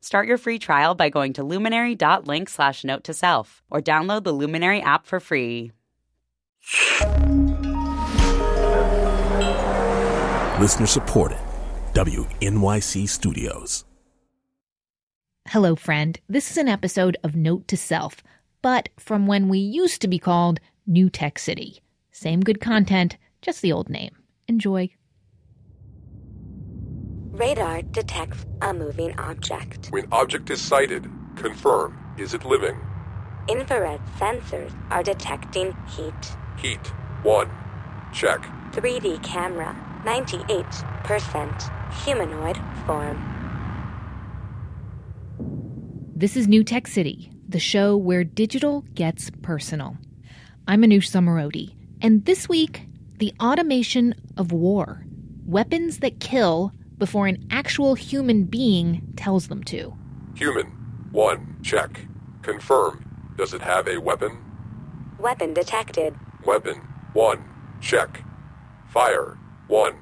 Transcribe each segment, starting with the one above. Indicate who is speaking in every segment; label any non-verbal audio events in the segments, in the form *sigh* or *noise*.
Speaker 1: Start your free trial by going to luminary.link slash note to self or download the Luminary app for free.
Speaker 2: Listener supported. WNYC Studios.
Speaker 3: Hello, friend. This is an episode of Note to Self, but from when we used to be called New Tech City. Same good content, just the old name. Enjoy.
Speaker 4: Radar detects a moving object.
Speaker 5: When object is sighted, confirm is it living?
Speaker 4: Infrared sensors are detecting heat.
Speaker 5: Heat 1. Check.
Speaker 4: 3D camera 98% humanoid form.
Speaker 3: This is New Tech City, the show where digital gets personal. I'm Manoush Zomorodi, and this week, the automation of war. Weapons that kill before an actual human being tells them to.
Speaker 5: Human 1. Check. Confirm. Does it have a weapon?
Speaker 4: Weapon detected.
Speaker 5: Weapon 1. Check. Fire 1.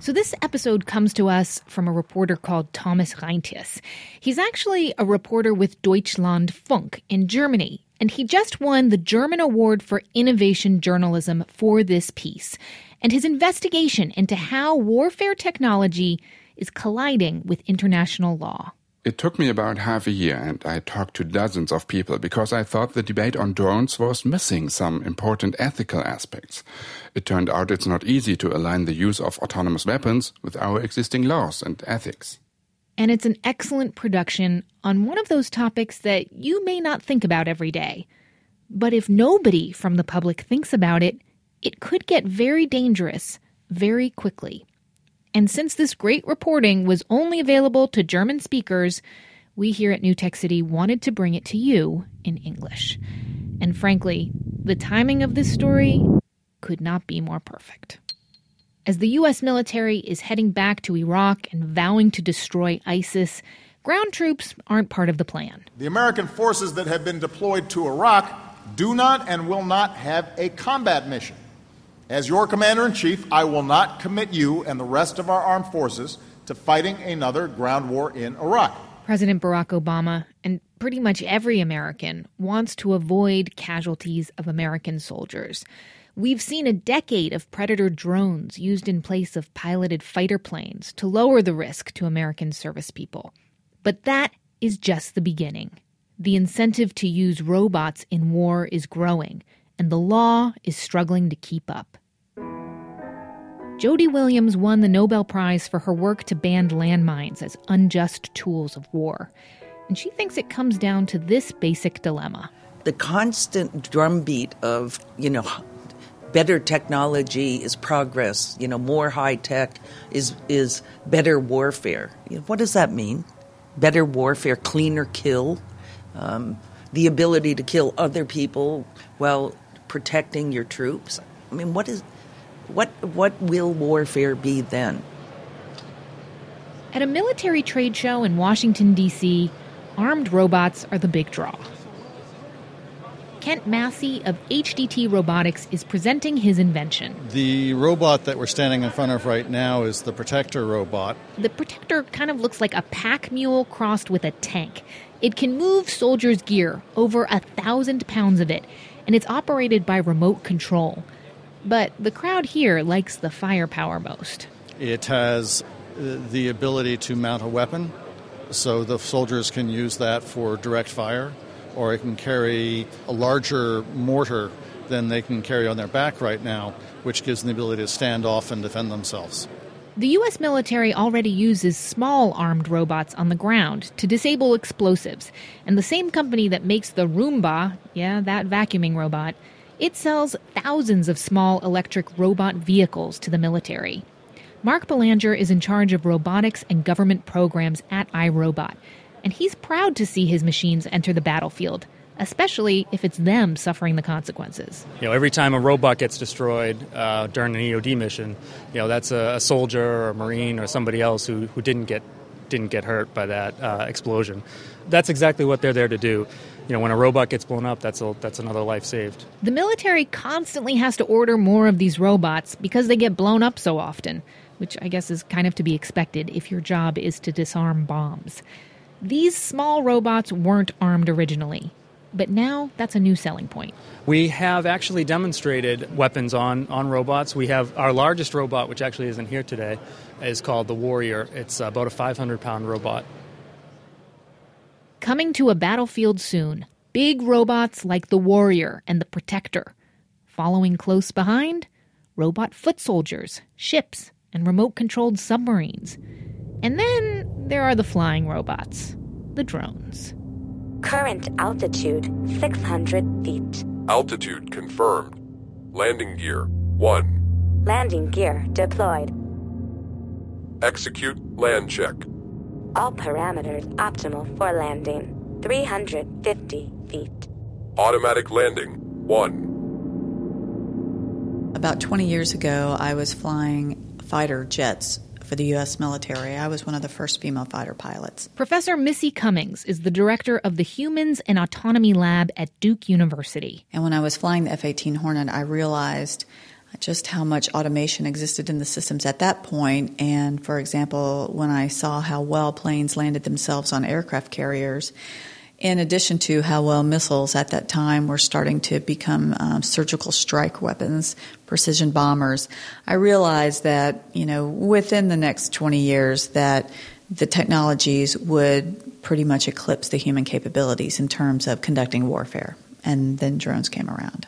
Speaker 3: So, this episode comes to us from a reporter called Thomas Reintjes. He's actually a reporter with Deutschlandfunk in Germany, and he just won the German Award for Innovation Journalism for this piece and his investigation into how warfare technology is colliding with international law.
Speaker 6: It took me about half a year, and I talked to dozens of people because I thought the debate on drones was missing some important ethical aspects. It turned out it's not easy to align the use of autonomous weapons with our existing laws and ethics.
Speaker 3: And it's an excellent production on one of those topics that you may not think about every day. But if nobody from the public thinks about it, it could get very dangerous very quickly. And since this great reporting was only available to German speakers, we here at New Tech City wanted to bring it to you in English. And frankly, the timing of this story could not be more perfect. As the U.S. military is heading back to Iraq and vowing to destroy ISIS, ground troops aren't part of the plan.
Speaker 7: The American forces that have been deployed to Iraq do not and will not have a combat mission. As your commander in chief, I will not commit you and the rest of our armed forces to fighting another ground war in Iraq.
Speaker 3: President Barack Obama and pretty much every American wants to avoid casualties of American soldiers. We've seen a decade of Predator drones used in place of piloted fighter planes to lower the risk to American service people. But that is just the beginning. The incentive to use robots in war is growing, and the law is struggling to keep up. Jody Williams won the Nobel Prize for her work to ban landmines as unjust tools of war. And she thinks it comes down to this basic dilemma.
Speaker 8: The constant drumbeat of, you know, better technology is progress, you know, more high tech is is better warfare. You know, what does that mean? Better warfare, cleaner kill, um, the ability to kill other people while protecting your troops. I mean, what is what what will warfare be then?
Speaker 3: At a military trade show in Washington D.C., armed robots are the big draw. Kent Massey of HDT Robotics is presenting his invention.
Speaker 9: The robot that we're standing in front of right now is the Protector robot.
Speaker 3: The Protector kind of looks like a pack mule crossed with a tank. It can move soldiers' gear, over a thousand pounds of it, and it's operated by remote control. But the crowd here likes the firepower most.
Speaker 9: It has uh, the ability to mount a weapon, so the soldiers can use that for direct fire, or it can carry a larger mortar than they can carry on their back right now, which gives them the ability to stand off and defend themselves.
Speaker 3: The U.S. military already uses small armed robots on the ground to disable explosives, and the same company that makes the Roomba, yeah, that vacuuming robot, it sells thousands of small electric robot vehicles to the military. Mark Belanger is in charge of robotics and government programs at iRobot. And he's proud to see his machines enter the battlefield, especially if it's them suffering the consequences.
Speaker 10: You know, every time a robot gets destroyed uh, during an EOD mission, you know, that's a, a, soldier or a marine or somebody else who, who didn't get didn't get hurt by that uh, explosion. That's exactly what they're there to do. You know, when a robot gets blown up, that's a, that's another life saved.
Speaker 3: The military constantly has to order more of these robots because they get blown up so often, which I guess is kind of to be expected if your job is to disarm bombs. These small robots weren't armed originally, but now that's a new selling point.
Speaker 10: We have actually demonstrated weapons on, on robots. We have our largest robot, which actually isn't here today, is called the Warrior. It's about a 500 pound robot.
Speaker 3: Coming to a battlefield soon, big robots like the Warrior and the Protector. Following close behind, robot foot soldiers, ships, and remote controlled submarines. And then there are the flying robots, the drones.
Speaker 4: Current altitude 600 feet.
Speaker 5: Altitude confirmed. Landing gear 1.
Speaker 4: Landing gear deployed.
Speaker 5: Execute land check.
Speaker 4: All parameters optimal for landing. 350 feet.
Speaker 5: Automatic landing 1.
Speaker 11: About 20 years ago, I was flying fighter jets for the U.S. military. I was one of the first female fighter pilots.
Speaker 3: Professor Missy Cummings is the director of the Humans and Autonomy Lab at Duke University.
Speaker 11: And when I was flying the F 18 Hornet, I realized just how much automation existed in the systems at that point. And for example, when I saw how well planes landed themselves on aircraft carriers, in addition to how well missiles at that time were starting to become um, surgical strike weapons, precision bombers, I realized that, you know, within the next 20 years that the technologies would pretty much eclipse the human capabilities in terms of conducting warfare. And then drones came around.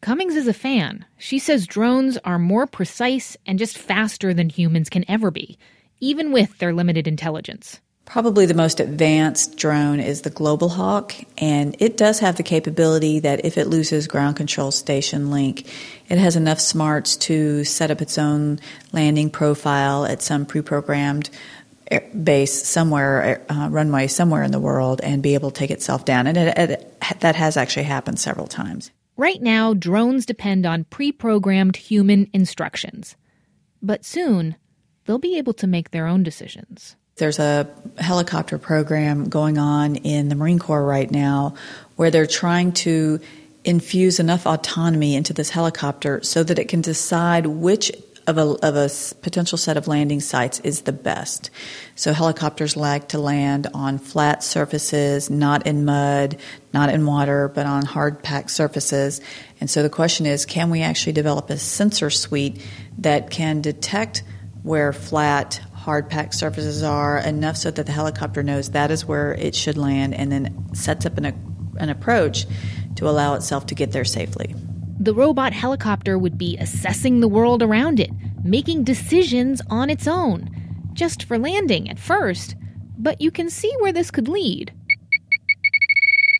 Speaker 3: Cummings is a fan. She says drones are more precise and just faster than humans can ever be, even with their limited intelligence.
Speaker 11: Probably the most advanced drone is the Global Hawk, and it does have the capability that if it loses ground control station link, it has enough smarts to set up its own landing profile at some pre programmed base somewhere, uh, runway somewhere in the world, and be able to take itself down. And it, it, that has actually happened several times.
Speaker 3: Right now, drones depend on pre programmed human instructions. But soon, they'll be able to make their own decisions.
Speaker 11: There's a helicopter program going on in the Marine Corps right now where they're trying to infuse enough autonomy into this helicopter so that it can decide which of a, of a potential set of landing sites is the best. So helicopters like to land on flat surfaces, not in mud, not in water, but on hard packed surfaces. And so the question is, can we actually develop a sensor suite that can detect where flat, hard packed surfaces are enough so that the helicopter knows that is where it should land and then sets up an, an approach to allow itself to get there safely?
Speaker 3: the robot helicopter would be assessing the world around it, making decisions on its own, just for landing at first. But you can see where this could lead.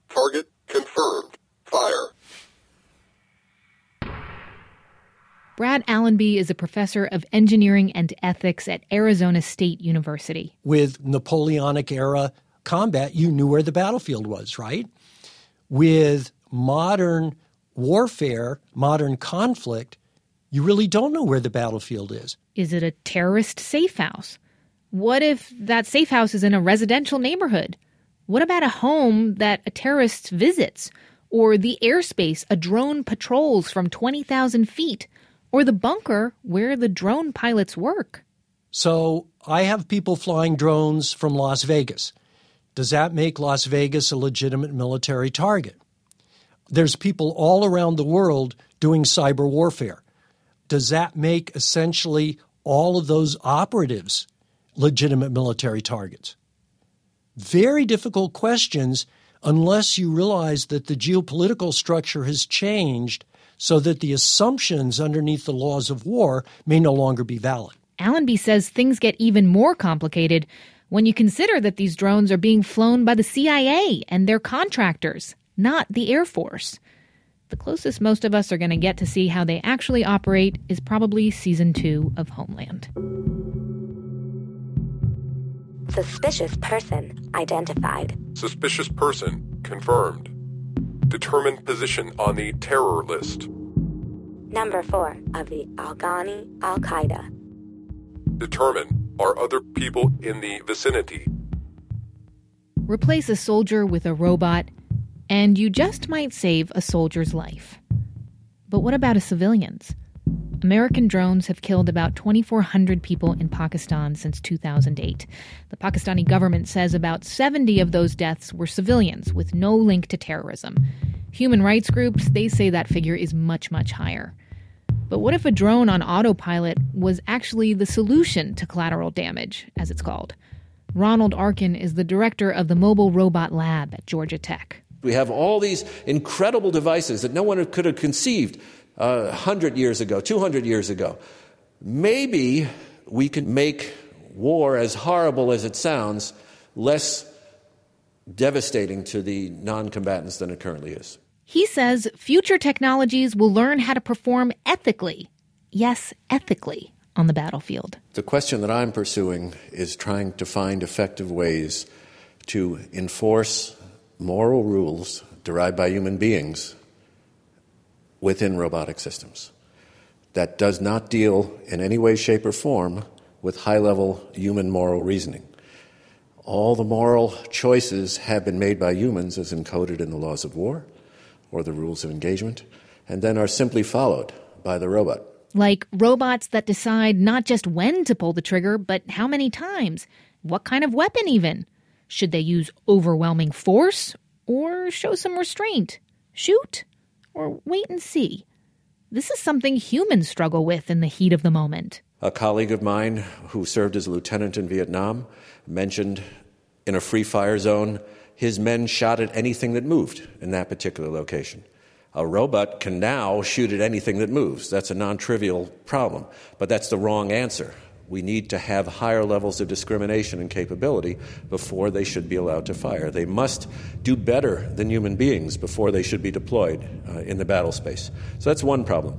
Speaker 5: Target confirmed. Fire.
Speaker 3: Brad Allenby is a professor of engineering and ethics at Arizona State University.
Speaker 12: With Napoleonic era combat, you knew where the battlefield was, right? With modern warfare, modern conflict, you really don't know where the battlefield is.
Speaker 3: Is it a terrorist safe house? What if that safe house is in a residential neighborhood? What about a home that a terrorist visits? Or the airspace a drone patrols from 20,000 feet? Or the bunker where the drone pilots work?
Speaker 12: So I have people flying drones from Las Vegas. Does that make Las Vegas a legitimate military target? There's people all around the world doing cyber warfare. Does that make essentially all of those operatives legitimate military targets? Very difficult questions unless you realize that the geopolitical structure has changed so that the assumptions underneath the laws of war may no longer be valid.
Speaker 3: Allenby says things get even more complicated when you consider that these drones are being flown by the CIA and their contractors not the Air Force. The closest most of us are going to get to see how they actually operate is probably season two of Homeland.
Speaker 4: Suspicious person identified.
Speaker 5: Suspicious person confirmed. Determine position on the terror list.
Speaker 4: Number 4 of the Afghani Al Qaeda.
Speaker 5: Determine are other people in the vicinity.
Speaker 3: Replace a soldier with a robot, and you just might save a soldier's life. But what about a civilian's? American drones have killed about 2,400 people in Pakistan since 2008. The Pakistani government says about 70 of those deaths were civilians with no link to terrorism. Human rights groups, they say that figure is much, much higher. But what if a drone on autopilot was actually the solution to collateral damage, as it's called? Ronald Arkin is the director of the Mobile Robot Lab at Georgia Tech.
Speaker 13: We have all these incredible devices that no one could have conceived uh, 100 years ago, 200 years ago. Maybe we can make war, as horrible as it sounds, less devastating to the non combatants than it currently is.
Speaker 3: He says future technologies will learn how to perform ethically. Yes, ethically on the battlefield.
Speaker 13: The question that I'm pursuing is trying to find effective ways to enforce moral rules derived by human beings within robotic systems. That does not deal in any way, shape, or form with high level human moral reasoning. All the moral choices have been made by humans as encoded in the laws of war or the rules of engagement, and then are simply followed by the robot.
Speaker 3: Like robots that decide not just when to pull the trigger, but how many times, what kind of weapon, even. Should they use overwhelming force or show some restraint? Shoot or wait and see? This is something humans struggle with in the heat of the moment.
Speaker 13: A colleague of mine who served as a lieutenant in Vietnam mentioned in a free fire zone, his men shot at anything that moved in that particular location. A robot can now shoot at anything that moves. That's a non trivial problem, but that's the wrong answer. We need to have higher levels of discrimination and capability before they should be allowed to fire. They must do better than human beings before they should be deployed uh, in the battle space. So that's one problem.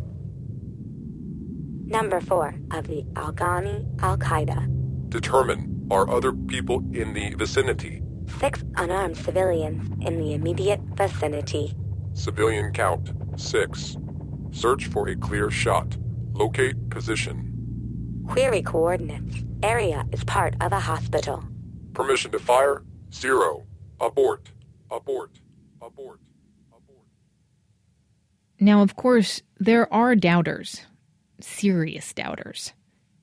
Speaker 4: Number four of the Afghani Al Qaeda.
Speaker 5: Determine are other people in the vicinity.
Speaker 4: Six unarmed civilians in the immediate vicinity.
Speaker 5: Civilian count six. Search for a clear shot. Locate position.
Speaker 4: Query coordinates. Area is part of a hospital.
Speaker 5: Permission to fire? Zero. Abort. Abort. Abort. Abort.
Speaker 3: Now, of course, there are doubters. Serious doubters.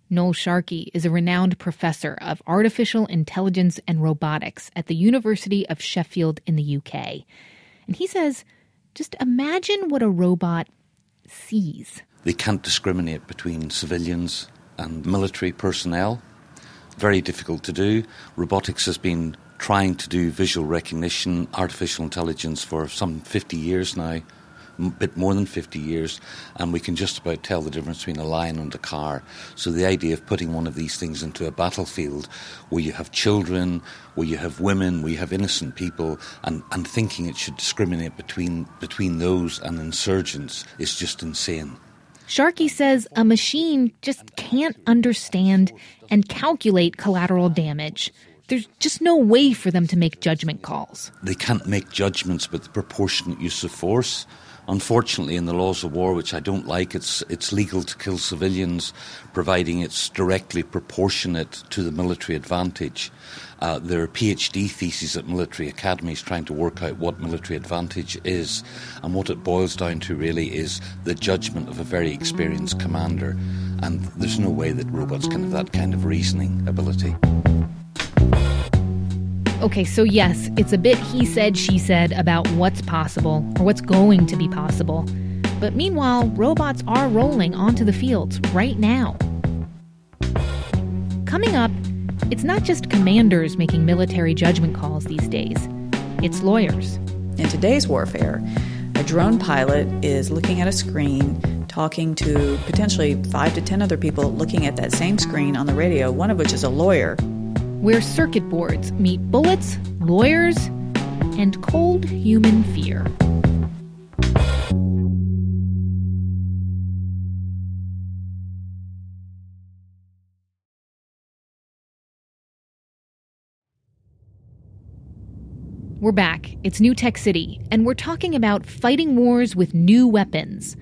Speaker 3: Noel Sharkey is a renowned professor of artificial intelligence and robotics at the University of Sheffield in the UK. And he says just imagine what a robot sees.
Speaker 14: They can't discriminate between civilians and military personnel. Very difficult to do. Robotics has been trying to do visual recognition, artificial intelligence for some 50 years now, a bit more than 50 years, and we can just about tell the difference between a lion and a car. So the idea of putting one of these things into a battlefield where you have children, where you have women, where you have innocent people, and, and thinking it should discriminate between, between those and insurgents is just insane.
Speaker 3: Sharkey says a machine just can't understand and calculate collateral damage. There's just no way for them to make judgment calls.
Speaker 14: They can't make judgments with the proportionate use of force. Unfortunately, in the laws of war, which I don't like, it's, it's legal to kill civilians, providing it's directly proportionate to the military advantage. Uh, there are PhD theses at military academies trying to work out what military advantage is. And what it boils down to really is the judgment of a very experienced commander. And there's no way that robots can have that kind of reasoning ability.
Speaker 3: Okay, so yes, it's a bit he said, she said about what's possible or what's going to be possible. But meanwhile, robots are rolling onto the fields right now. Coming up, it's not just commanders making military judgment calls these days, it's lawyers.
Speaker 11: In today's warfare, a drone pilot is looking at a screen, talking to potentially five to ten other people looking at that same screen on the radio, one of which is a lawyer
Speaker 3: where circuit boards meet bullets, lawyers, and cold human fear. We're back. It's New Tech City, and we're talking about fighting wars with new weapons,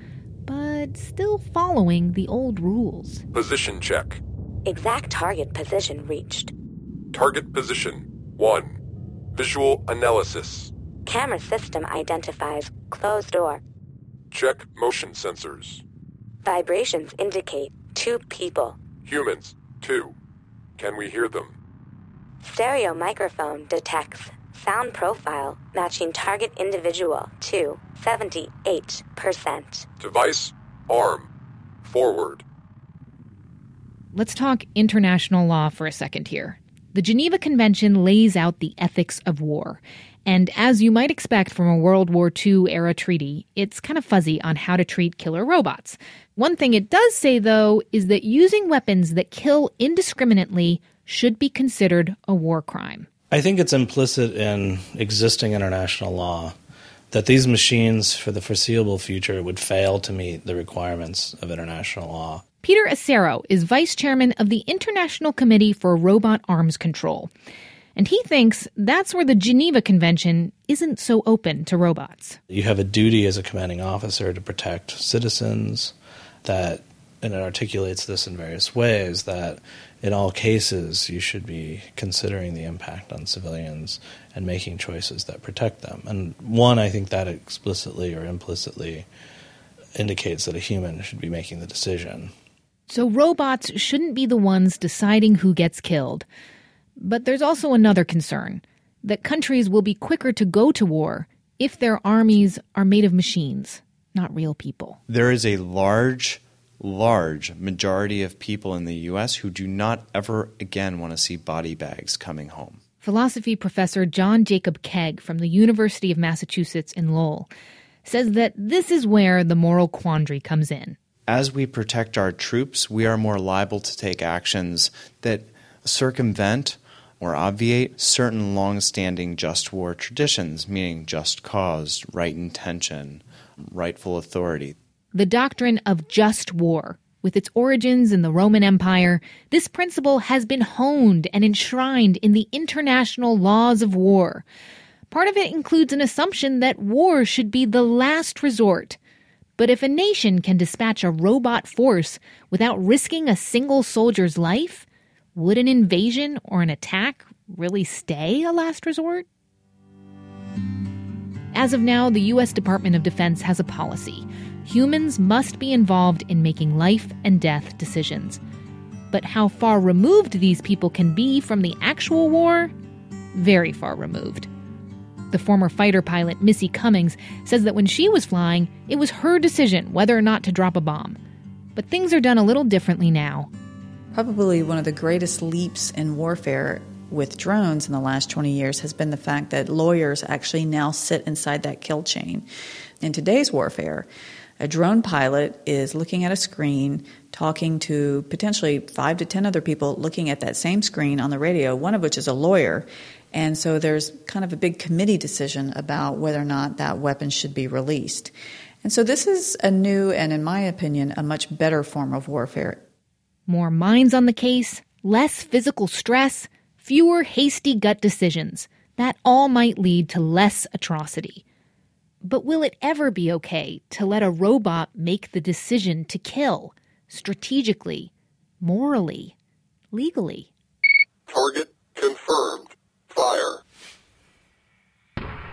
Speaker 3: but still following the old rules.
Speaker 5: Position check.
Speaker 4: Exact target position reached.
Speaker 5: Target position 1. Visual analysis.
Speaker 4: Camera system identifies closed door.
Speaker 5: Check motion sensors.
Speaker 4: Vibrations indicate two people.
Speaker 5: Humans 2. Can we hear them?
Speaker 4: Stereo microphone detects sound profile matching target individual to 78%.
Speaker 5: Device arm forward.
Speaker 3: Let's talk international law for a second here. The Geneva Convention lays out the ethics of war. And as you might expect from a World War II era treaty, it's kind of fuzzy on how to treat killer robots. One thing it does say, though, is that using weapons that kill indiscriminately should be considered a war crime.
Speaker 15: I think it's implicit in existing international law that these machines for the foreseeable future would fail to meet the requirements of international law.
Speaker 3: Peter Asaro is vice chairman of the International Committee for Robot Arms Control. And he thinks that's where the Geneva Convention isn't so open to robots.
Speaker 15: You have a duty as a commanding officer to protect citizens, that, and it articulates this in various ways, that in all cases you should be considering the impact on civilians and making choices that protect them. And one, I think that explicitly or implicitly indicates that a human should be making the decision.
Speaker 3: So robots shouldn't be the ones deciding who gets killed. But there's also another concern that countries will be quicker to go to war if their armies are made of machines, not real people.
Speaker 16: There is a large, large majority of people in the U.S. who do not ever again want to see body bags coming home.
Speaker 3: Philosophy professor John Jacob Kaag from the University of Massachusetts in Lowell says that this is where the moral quandary comes in.
Speaker 16: As we protect our troops, we are more liable to take actions that circumvent or obviate certain long-standing just war traditions, meaning just cause, right intention, rightful authority.
Speaker 3: The doctrine of just war, with its origins in the Roman Empire, this principle has been honed and enshrined in the international laws of war. Part of it includes an assumption that war should be the last resort. But if a nation can dispatch a robot force without risking a single soldier's life, would an invasion or an attack really stay a last resort? As of now, the U.S. Department of Defense has a policy. Humans must be involved in making life and death decisions. But how far removed these people can be from the actual war? Very far removed. The former fighter pilot, Missy Cummings, says that when she was flying, it was her decision whether or not to drop a bomb. But things are done a little differently now.
Speaker 11: Probably one of the greatest leaps in warfare with drones in the last 20 years has been the fact that lawyers actually now sit inside that kill chain. In today's warfare, a drone pilot is looking at a screen, talking to potentially five to 10 other people looking at that same screen on the radio, one of which is a lawyer. And so there's kind of a big committee decision about whether or not that weapon should be released. And so this is a new and, in my opinion, a much better form of warfare.
Speaker 3: More minds on the case, less physical stress, fewer hasty gut decisions. That all might lead to less atrocity. But will it ever be okay to let a robot make the decision to kill strategically, morally, legally?
Speaker 5: Target confirmed. Fire.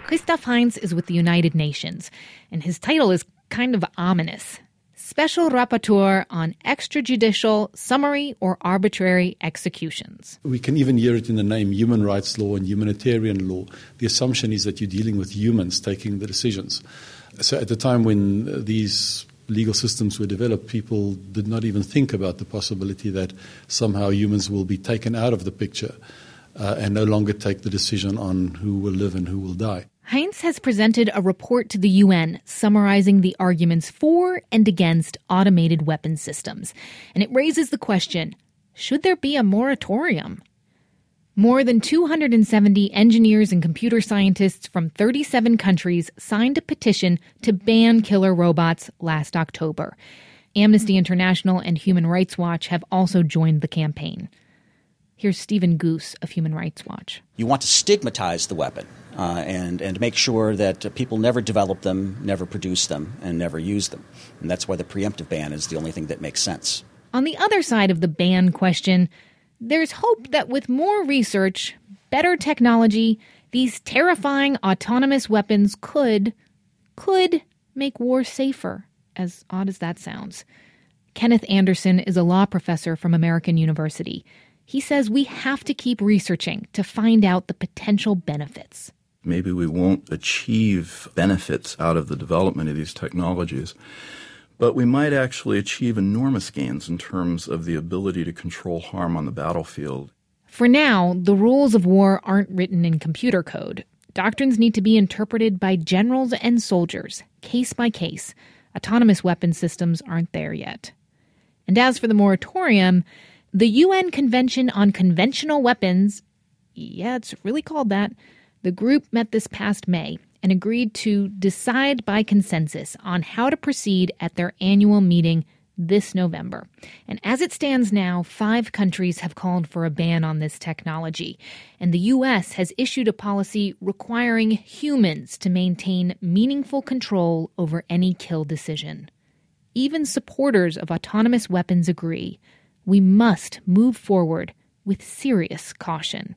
Speaker 3: Christof Heyns is with the United Nations, and his title is kind of ominous Special Rapporteur on Extrajudicial, Summary, or Arbitrary Executions.
Speaker 17: We can even hear it in the name human rights law and humanitarian law. The assumption is that you're dealing with humans taking the decisions. So at the time when these legal systems were developed, people did not even think about the possibility that somehow humans will be taken out of the picture uh, and no longer take the decision on who will live and who will die.
Speaker 3: Heyns has presented a report to the UN summarizing the arguments for and against automated weapon systems. And it raises the question should there be a moratorium? More than 270 engineers and computer scientists from 37 countries signed a petition to ban killer robots last October. Amnesty International and Human Rights Watch have also joined the campaign. Here's Stephen Goose of Human Rights Watch.
Speaker 18: You want to stigmatize the weapon uh, and, and make sure that people never develop them, never produce them, and never use them. And that's why the preemptive ban is the only thing that makes sense.
Speaker 3: On the other side of the ban question, there's hope that with more research, better technology, these terrifying autonomous weapons could could make war safer, as odd as that sounds. Kenneth Anderson is a law professor from American University. He says we have to keep researching to find out the potential benefits.
Speaker 19: Maybe we won't achieve benefits out of the development of these technologies, but we might actually achieve enormous gains in terms of the ability to control harm on the battlefield.
Speaker 3: For now, the rules of war aren't written in computer code. Doctrines need to be interpreted by generals and soldiers, case by case. Autonomous weapon systems aren't there yet. And as for the moratorium, the UN Convention on Conventional Weapons, yeah, it's really called that, the group met this past May and agreed to decide by consensus on how to proceed at their annual meeting this November. And as it stands now, five countries have called for a ban on this technology. And the U.S. has issued a policy requiring humans to maintain meaningful control over any kill decision. Even supporters of autonomous weapons agree we must move forward with serious caution.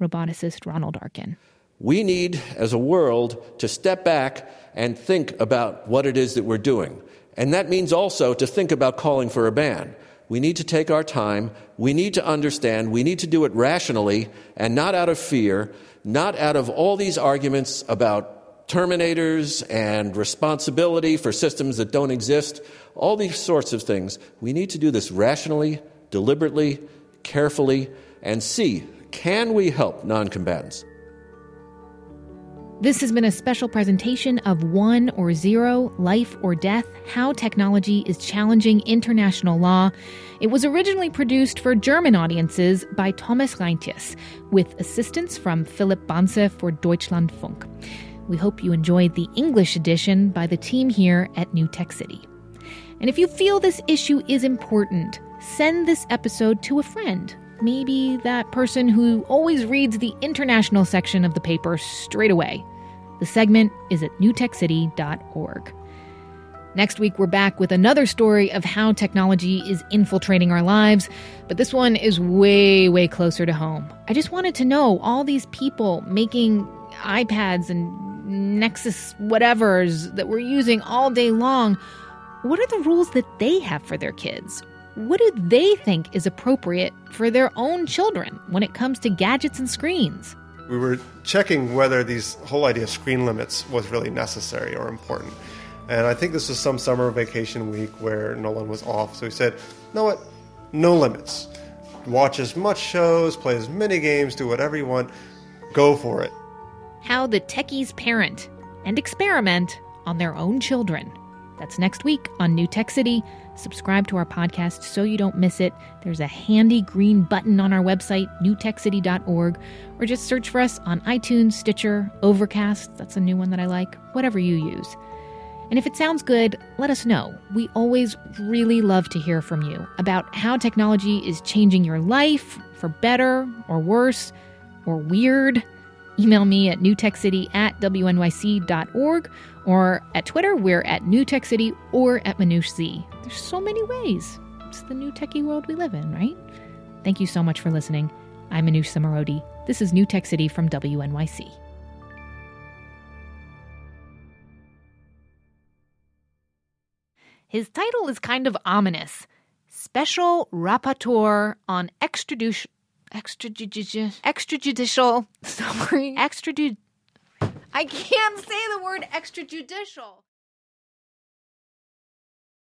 Speaker 3: Roboticist Ronald Arkin.
Speaker 13: We need, as a world, to step back and think about what it is that we're doing. And that means also to think about calling for a ban. We need to take our time. We need to understand. We need to do it rationally and not out of fear, not out of all these arguments about terminators and responsibility for systems that don't exist, all these sorts of things. We need to do this rationally, deliberately, carefully, and see can we help noncombatants?
Speaker 3: This has been a special presentation of One or Zero Life or Death How Technology is Challenging International Law. It was originally produced for German audiences by Thomas Reintjes, with assistance from Philipp Banse for Deutschlandfunk. We hope you enjoyed the English edition by the team here at New Tech City. And if you feel this issue is important, send this episode to a friend Maybe that person who always reads the international section of the paper straight away. The segment is at newtechcity.org. Next week, we're back with another story of how technology is infiltrating our lives, but this one is way, way closer to home. I just wanted to know all these people making iPads and Nexus whatevers that we're using all day long. What are the rules that they have for their kids? What do they think is appropriate for their own children when it comes to gadgets and screens?
Speaker 20: We were checking whether these whole idea of screen limits was really necessary or important. And I think this was some summer vacation week where Nolan was off. So he said, you know what? No limits. Watch as much shows, play as many games, do whatever you want. Go for it.
Speaker 3: How the techies parent and experiment on their own children. That's next week on New Tech City. Subscribe to our podcast so you don't miss it. There's a handy green button on our website, newtechcity.org, or just search for us on iTunes, Stitcher, Overcast. That's a new one that I like, whatever you use. And if it sounds good, let us know. We always really love to hear from you about how technology is changing your life for better or worse or weird. Email me at newtechcity at wnyc.org or at Twitter, we're at newtechcity or at ManoushZ. There's so many ways. It's the new techie world we live in, right? Thank you so much for listening. I'm Manoush Zomorodi. This is New Tech City from WNYC. His title is kind of ominous. Special Rapporteur on Extradition extrajudicial. Extrajudicial. *laughs* Sorry. Extrajud I can't say the word extrajudicial.